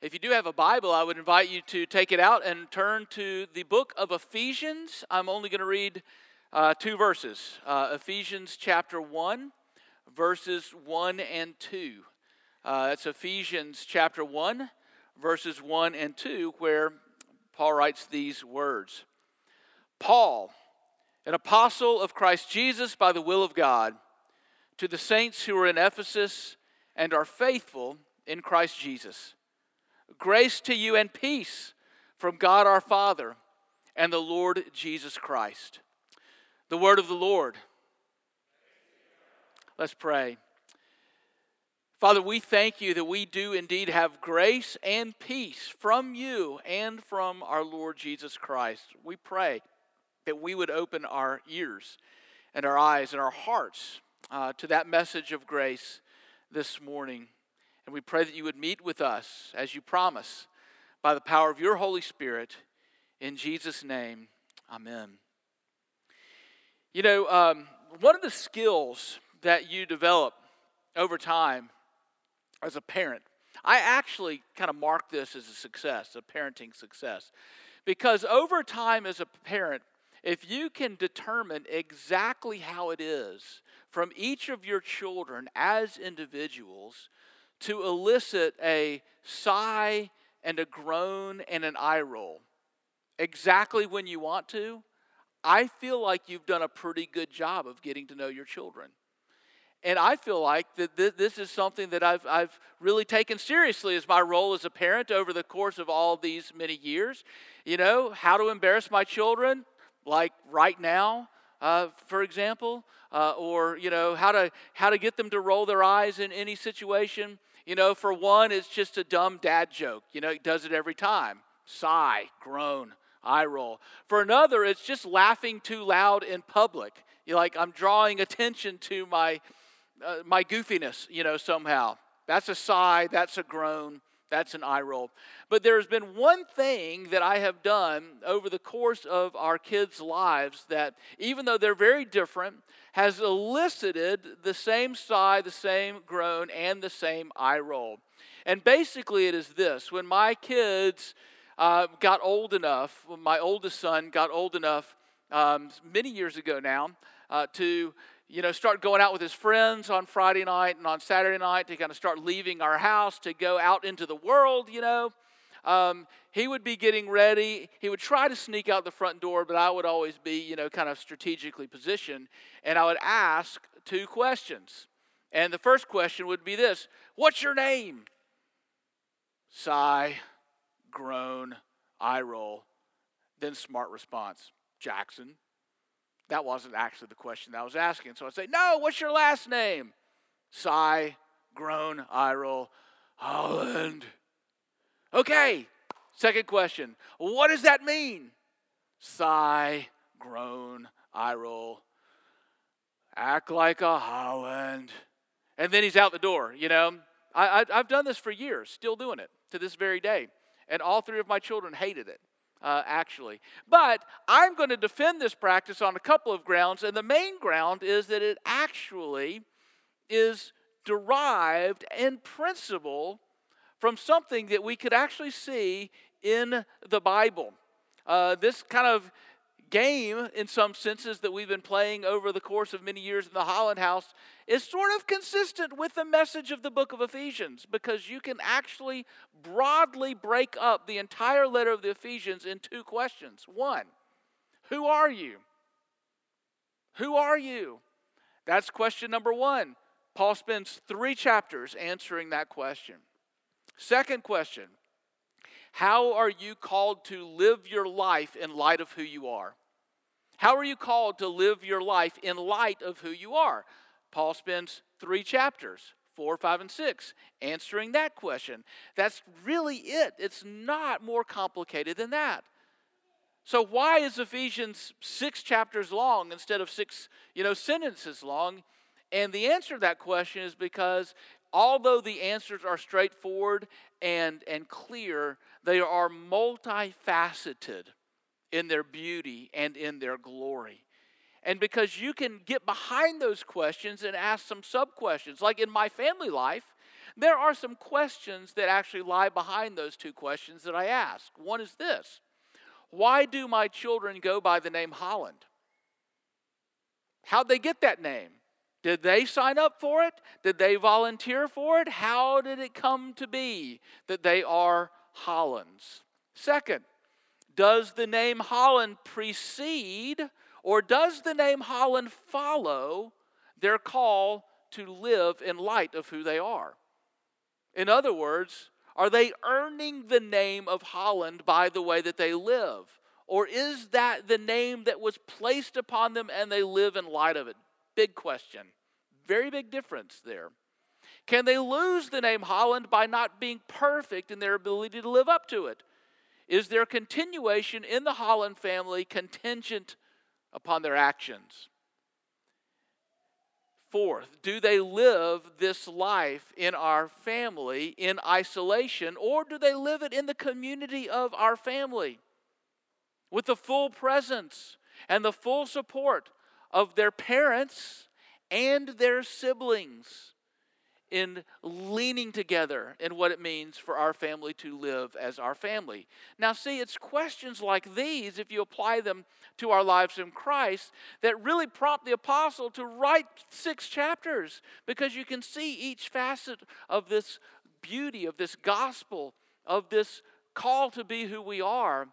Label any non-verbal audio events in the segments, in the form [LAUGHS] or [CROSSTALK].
If you do have a Bible, I would invite you to take it out and turn to the book of Ephesians. I'm only going to read uh, two verses uh, Ephesians chapter 1, verses 1 and 2. Uh, that's Ephesians chapter 1, verses 1 and 2, where Paul writes these words Paul, an apostle of Christ Jesus by the will of God, to the saints who are in Ephesus and are faithful in Christ Jesus. Grace to you and peace from God our Father and the Lord Jesus Christ. The word of the Lord. Let's pray. Father, we thank you that we do indeed have grace and peace from you and from our Lord Jesus Christ. We pray that we would open our ears and our eyes and our hearts uh, to that message of grace this morning. And we pray that you would meet with us as you promise by the power of your Holy Spirit. In Jesus' name, amen. You know, um, one of the skills that you develop over time as a parent, I actually kind of mark this as a success, a parenting success. Because over time as a parent, if you can determine exactly how it is from each of your children as individuals to elicit a sigh and a groan and an eye roll exactly when you want to, I feel like you've done a pretty good job of getting to know your children. And I feel like that this is something that I've, I've really taken seriously as my role as a parent over the course of all these many years. You know, how to embarrass my children, like right now, uh, for example, uh, or you know how to how to get them to roll their eyes in any situation. You know, for one, it's just a dumb dad joke. You know, he does it every time. Sigh, groan, eye roll. For another, it's just laughing too loud in public. You're like, I'm drawing attention to my uh, my goofiness. You know, somehow. That's a sigh. That's a groan. That's an eye roll. But there's been one thing that I have done over the course of our kids' lives that, even though they're very different, has elicited the same sigh, the same groan, and the same eye roll. And basically, it is this when my kids uh, got old enough, when my oldest son got old enough um, many years ago now, uh, to you know, start going out with his friends on Friday night and on Saturday night to kind of start leaving our house to go out into the world, you know. Um, he would be getting ready. He would try to sneak out the front door, but I would always be, you know, kind of strategically positioned. And I would ask two questions. And the first question would be this What's your name? Sigh, groan, eye roll. Then smart response Jackson. That wasn't actually the question I was asking. So I'd say, No, what's your last name? Sigh, groan, eye roll, Holland. Okay, second question. What does that mean? Sigh, groan, eye roll, act like a Holland. And then he's out the door, you know. I, I, have done this for years, still doing it to this very day. And all three of my children hated it uh, actually. But I'm going to defend this practice on a couple of grounds, and the main ground is that it actually is derived in principle from something that we could actually see in the Bible. Uh, this kind of game, in some senses, that we've been playing over the course of many years in the Holland House is sort of consistent with the message of the book of Ephesians because you can actually broadly break up the entire letter of the Ephesians in two questions. One, who are you? Who are you? That's question number one. Paul spends three chapters answering that question. Second question How are you called to live your life in light of who you are? How are you called to live your life in light of who you are? Paul spends three chapters, four, five, and six, answering that question. That's really it. It's not more complicated than that. So why is Ephesians six chapters long instead of six, you know, sentences long? And the answer to that question is because although the answers are straightforward and, and clear, they are multifaceted in their beauty and in their glory. And because you can get behind those questions and ask some sub questions. Like in my family life, there are some questions that actually lie behind those two questions that I ask. One is this Why do my children go by the name Holland? How'd they get that name? Did they sign up for it? Did they volunteer for it? How did it come to be that they are Hollands? Second, does the name Holland precede or does the name Holland follow their call to live in light of who they are? In other words, are they earning the name of Holland by the way that they live? Or is that the name that was placed upon them and they live in light of it? Big question. Very big difference there. Can they lose the name Holland by not being perfect in their ability to live up to it? Is their continuation in the Holland family contingent upon their actions? Fourth, do they live this life in our family in isolation, or do they live it in the community of our family with the full presence and the full support of their parents and their siblings? in leaning together in what it means for our family to live as our family. Now, see, it's questions like these, if you apply them to our lives in Christ, that really prompt the apostle to write six chapters because you can see each facet of this beauty, of this gospel, of this call to be who we are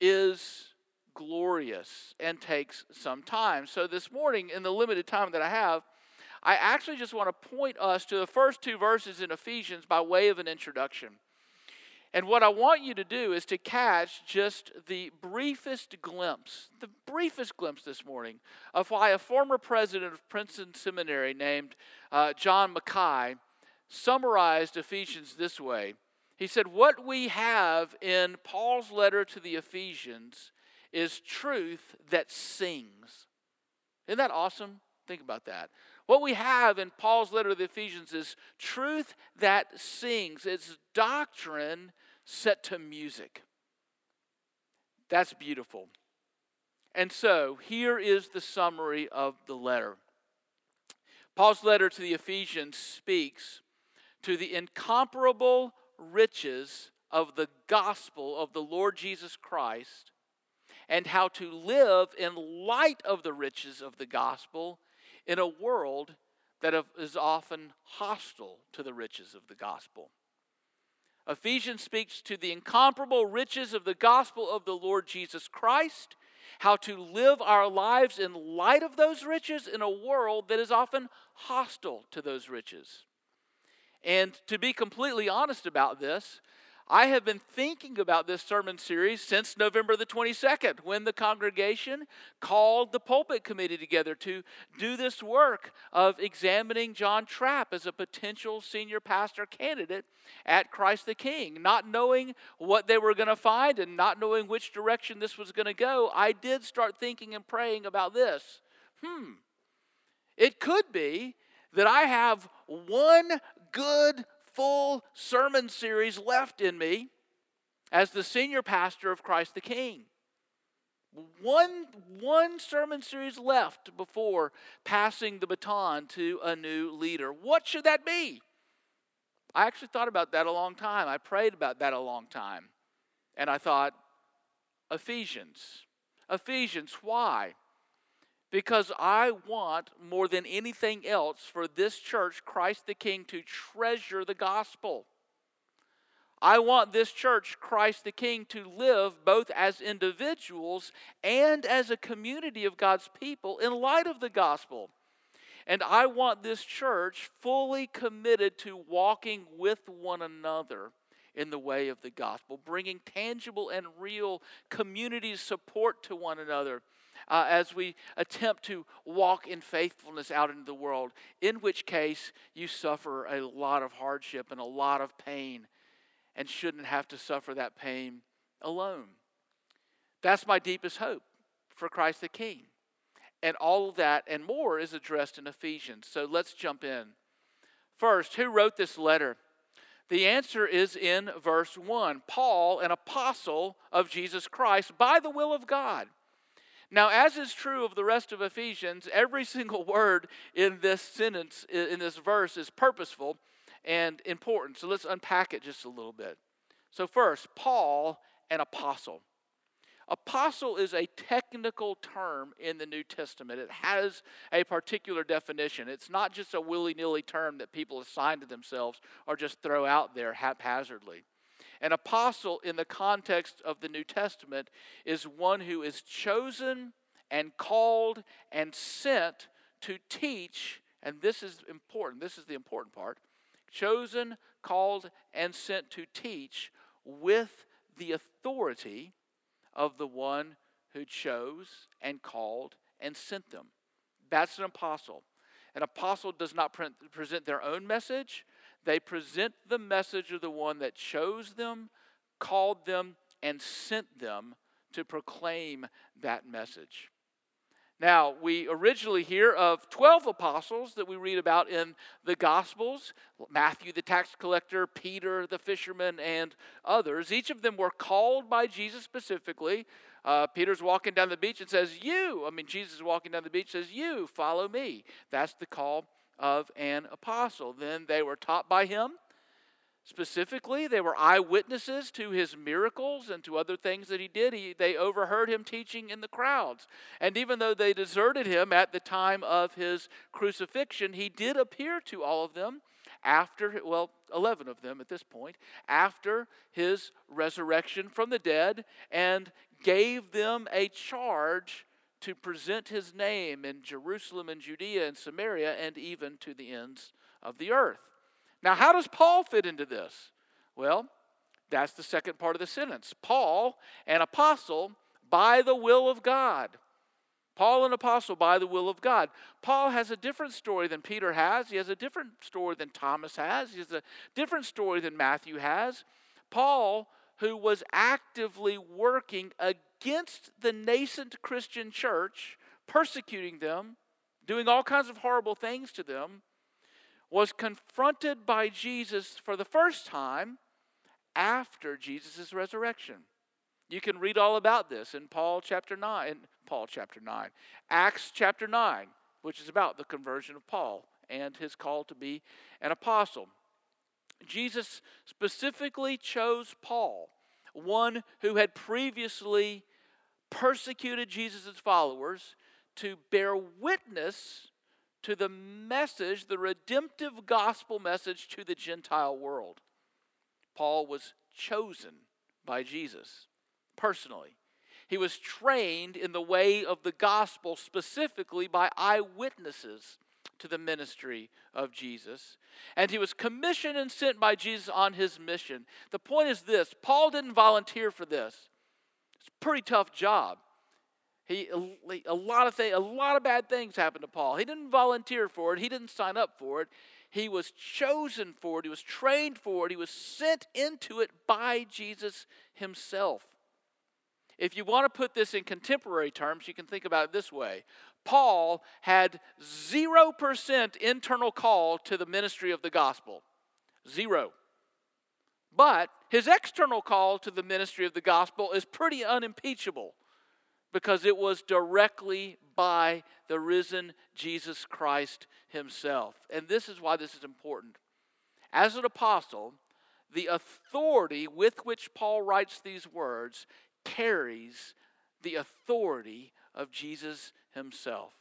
is glorious and takes some time. So, this morning, in the limited time that I have, I actually just want to point us to the first two verses in Ephesians by way of an introduction. And what I want you to do is to catch just the briefest glimpse, the briefest glimpse this morning of why a former president of Princeton Seminary named uh, John Mackay summarized Ephesians this way. He said, What we have in Paul's letter to the Ephesians is truth that sings. Isn't that awesome? Think about that. What we have in Paul's letter to the Ephesians is truth that sings, it's doctrine set to music. That's beautiful. And so, here is the summary of the letter. Paul's letter to the Ephesians speaks to the incomparable riches of the gospel of the Lord Jesus Christ and how to live in light of the riches of the gospel in a world that is often hostile to the riches of the gospel. Ephesians speaks to the incomparable riches of the gospel of the Lord Jesus Christ, how to live our lives in light of those riches in a world that is often hostile to those riches. And to be completely honest about this, I have been thinking about this sermon series since November the 22nd, when the congregation called the pulpit committee together to do this work of examining John Trapp as a potential senior pastor candidate at Christ the King. Not knowing what they were going to find and not knowing which direction this was going to go, I did start thinking and praying about this. Hmm, it could be that I have one good full sermon series left in me as the senior pastor of Christ the King. One, one sermon series left before passing the baton to a new leader. What should that be? I actually thought about that a long time. I prayed about that a long time. And I thought, Ephesians. Ephesians, why? Because I want more than anything else for this church, Christ the King, to treasure the gospel. I want this church, Christ the King, to live both as individuals and as a community of God's people in light of the gospel. And I want this church fully committed to walking with one another in the way of the gospel, bringing tangible and real community support to one another uh, as we attempt to walk in faithfulness out into the world, in which case you suffer a lot of hardship and a lot of pain and shouldn't have to suffer that pain alone. That's my deepest hope for Christ the King. And all of that and more is addressed in Ephesians. So let's jump in. First, who wrote this letter? The answer is in verse 1 Paul, an apostle of Jesus Christ, by the will of God. Now, as is true of the rest of Ephesians, every single word in this sentence, in this verse, is purposeful and important. So let's unpack it just a little bit. So, first, Paul, an apostle. Apostle is a technical term in the New Testament. It has a particular definition. It's not just a willy nilly term that people assign to themselves or just throw out there haphazardly. An apostle, in the context of the New Testament, is one who is chosen and called and sent to teach, and this is important, this is the important part chosen, called, and sent to teach with the authority of the one who chose and called and sent them. That's an apostle. An apostle does not pre- present their own message, they present the message of the one that chose them, called them, and sent them to proclaim that message. Now, we originally hear of 12 apostles that we read about in the Gospels Matthew, the tax collector, Peter, the fisherman, and others. Each of them were called by Jesus specifically. Uh, Peter's walking down the beach and says, You, I mean, Jesus is walking down the beach says, You, follow me. That's the call of an apostle. Then they were taught by him. Specifically, they were eyewitnesses to his miracles and to other things that he did. He, they overheard him teaching in the crowds. And even though they deserted him at the time of his crucifixion, he did appear to all of them after, well, 11 of them at this point, after his resurrection from the dead and gave them a charge to present his name in Jerusalem and Judea and Samaria and even to the ends of the earth. Now, how does Paul fit into this? Well, that's the second part of the sentence. Paul, an apostle by the will of God. Paul, an apostle by the will of God. Paul has a different story than Peter has. He has a different story than Thomas has. He has a different story than Matthew has. Paul, who was actively working against the nascent Christian church, persecuting them, doing all kinds of horrible things to them, was confronted by Jesus for the first time after Jesus' resurrection. You can read all about this in Paul chapter 9, Paul chapter 9, Acts chapter 9, which is about the conversion of Paul and his call to be an apostle. Jesus specifically chose Paul, one who had previously persecuted Jesus' followers, to bear witness to the message, the redemptive gospel message to the Gentile world. Paul was chosen by Jesus personally. He was trained in the way of the gospel specifically by eyewitnesses to the ministry of Jesus. And he was commissioned and sent by Jesus on his mission. The point is this Paul didn't volunteer for this. It's a pretty tough job. He, a lot of things, a lot of bad things happened to Paul. He didn't volunteer for it. He didn't sign up for it. He was chosen for it. He was trained for it. He was sent into it by Jesus himself. If you want to put this in contemporary terms, you can think about it this way. Paul had 0% internal call to the ministry of the gospel. Zero. But his external call to the ministry of the gospel is pretty unimpeachable because it was directly by the risen Jesus Christ himself. And this is why this is important. As an apostle, the authority with which Paul writes these words carries the authority of Jesus himself.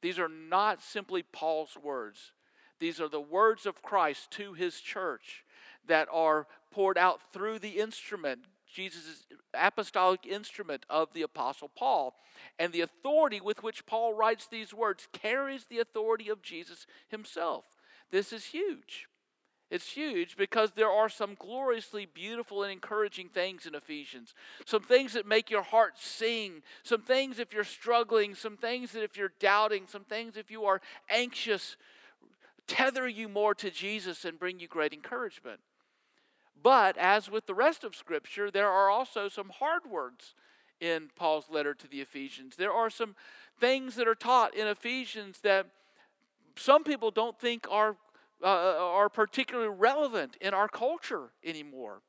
These are not simply Paul's words. These are the words of Christ to his church that are poured out through the instrument, Jesus' apostolic instrument of the Apostle Paul. And the authority with which Paul writes these words carries the authority of Jesus himself. This is huge. It's huge because there are some gloriously beautiful and encouraging things in Ephesians. Some things that make your heart sing. Some things if you're struggling. Some things that if you're doubting. Some things if you are anxious tether you more to Jesus and bring you great encouragement. But as with the rest of Scripture, there are also some hard words in Paul's letter to the Ephesians. There are some things that are taught in Ephesians that some people don't think are, uh, are particularly relevant in our culture anymore.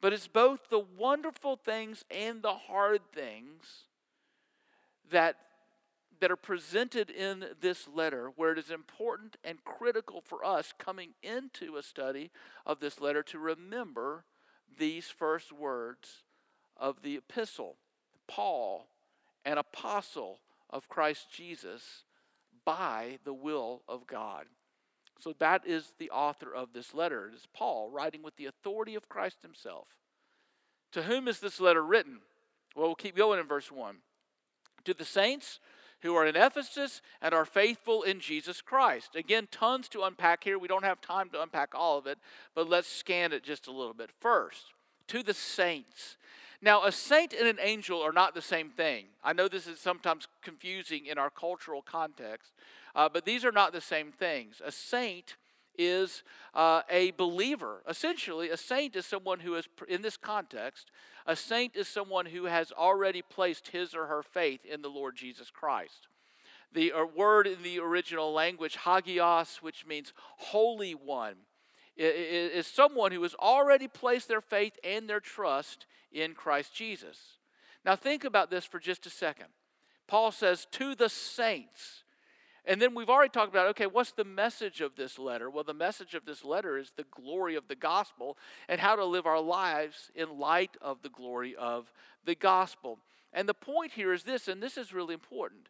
But it's both the wonderful things and the hard things that, that are presented in this letter where it is important and critical for us coming into a study of this letter to remember these first words of the epistle. Paul, an apostle of Christ Jesus by the will of God. So that is the author of this letter. It is Paul writing with the authority of Christ himself. To whom is this letter written? Well, we'll keep going in verse 1. To the saints who are in Ephesus and are faithful in Jesus Christ. Again, tons to unpack here. We don't have time to unpack all of it, but let's scan it just a little bit. First, to the saints. Now, a saint and an angel are not the same thing. I know this is sometimes confusing in our cultural context, uh, but these are not the same things. A saint is uh, a believer. Essentially, a saint is someone who is, in this context, a saint is someone who has already placed his or her faith in the Lord Jesus Christ. The uh, word in the original language, hagios, which means holy one, is someone who has already placed their faith and their trust in Christ Jesus. Now, think about this for just a second. Paul says, to the saints. And then we've already talked about, okay, what's the message of this letter? Well, the message of this letter is the glory of the gospel and how to live our lives in light of the glory of the gospel. And the point here is this, and this is really important.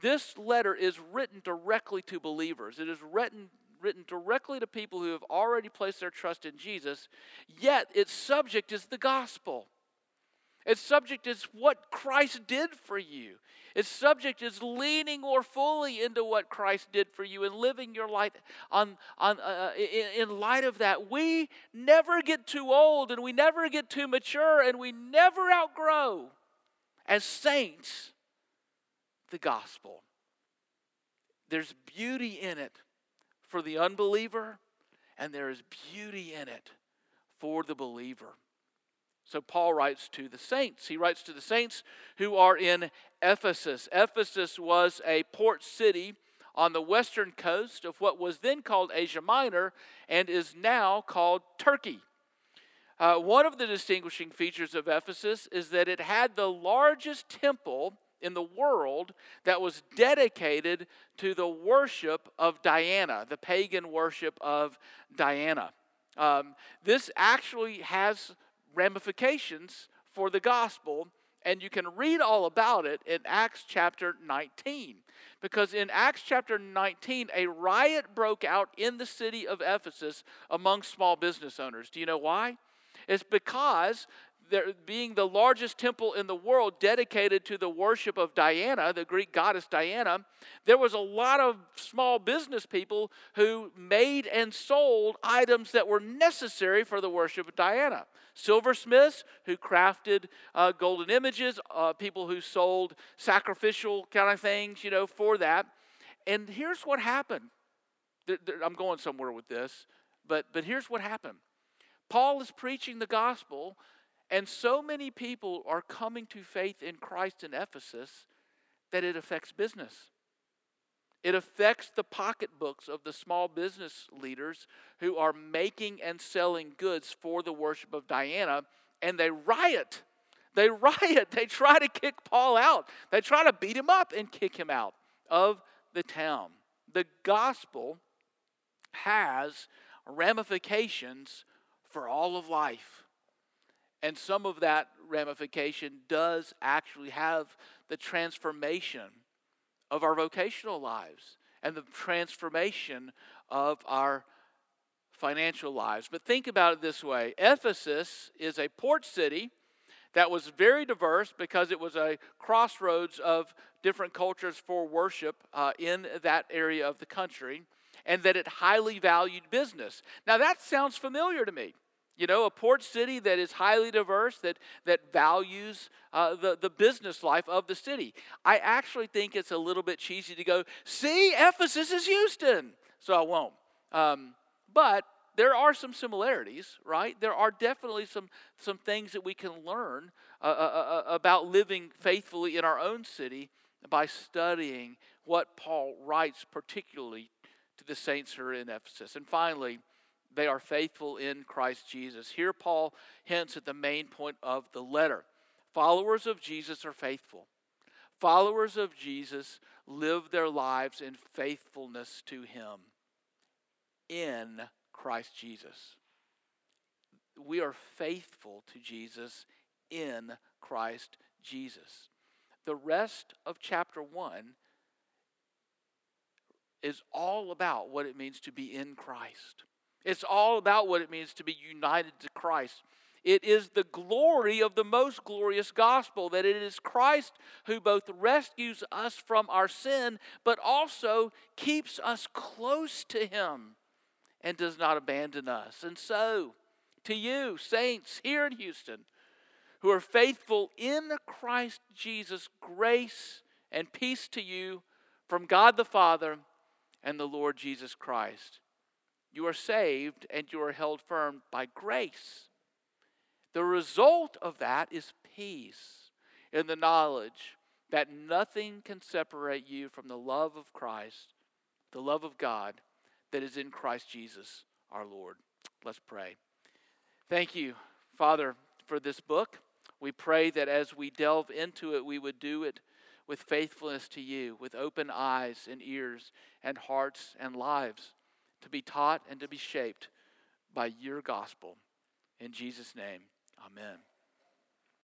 This letter is written directly to believers. It is written written directly to people who have already placed their trust in Jesus, yet its subject is the gospel. Its subject is what Christ did for you. Its subject is leaning more fully into what Christ did for you and living your life on, on, uh, in, in light of that. We never get too old and we never get too mature and we never outgrow, as saints, the gospel. There's beauty in it for the unbeliever, and there is beauty in it for the believer. So Paul writes to the saints. He writes to the saints who are in Ephesus. Ephesus was a port city on the western coast of what was then called Asia Minor and is now called Turkey. Uh, one of the distinguishing features of Ephesus is that it had the largest temple in the world that was dedicated to the worship of Diana, the pagan worship of Diana. Um, this actually has ramifications for the gospel, and you can read all about it in Acts chapter 19. Because in Acts chapter 19, a riot broke out in the city of Ephesus among small business owners. Do you know why? It's because there, being the largest temple in the world dedicated to the worship of Diana, the Greek goddess Diana, there was a lot of small business people who made and sold items that were necessary for the worship of Diana. Silversmiths who crafted uh, golden images, uh, people who sold sacrificial kind of things, you know, for that. And here's what happened. I'm going somewhere with this, but, but here's what happened. Paul is preaching the gospel and so many people are coming to faith in Christ in Ephesus that it affects business. It affects the pocketbooks of the small business leaders who are making and selling goods for the worship of Diana, and they riot. They [LAUGHS] riot. They try to kick Paul out. They try to beat him up and kick him out of the town. The gospel has ramifications for all of life. And some of that ramification does actually have the transformation of our vocational lives and the transformation of our financial lives. But think about it this way Ephesus is a port city that was very diverse because it was a crossroads of different cultures for worship uh, in that area of the country, and that it highly valued business. Now, that sounds familiar to me. You know, a port city that is highly diverse, that, that values uh, the, the business life of the city. I actually think it's a little bit cheesy to go, see, Ephesus is Houston. So I won't. Um, but there are some similarities, right? There are definitely some, some things that we can learn uh, uh, uh, uh about living faithfully in our own city by studying what Paul writes, particularly to the saints who are in Ephesus. And finally, they are faithful in Christ Jesus. Here, Paul hints at the main point of the letter. Followers of Jesus are faithful. Followers of Jesus live their lives in faithfulness to Him in Christ Jesus. We are faithful to Jesus in Christ Jesus. The rest of chapter 1 is all about what it means to be in Christ. It's all about what it means to be united to Christ. It is the glory of the most glorious gospel that it is Christ who both rescues us from our sin, but also keeps us close to Him and does not abandon us. And so, to you, saints here in Houston, who are faithful in Christ Jesus, grace and peace to you from God the Father and the Lord Jesus Christ. You are saved and you are held firm by grace the result of that is peace in the knowledge that nothing can separate you from the love of Christ, the love of God that is in Christ Jesus our Lord. Let's pray. Thank you, Father, for this book. We pray that as we delve into it, we would do it with faithfulness to you, with open eyes and ears and hearts and lives, to be taught and to be shaped by your gospel. In Jesus' name. Amen.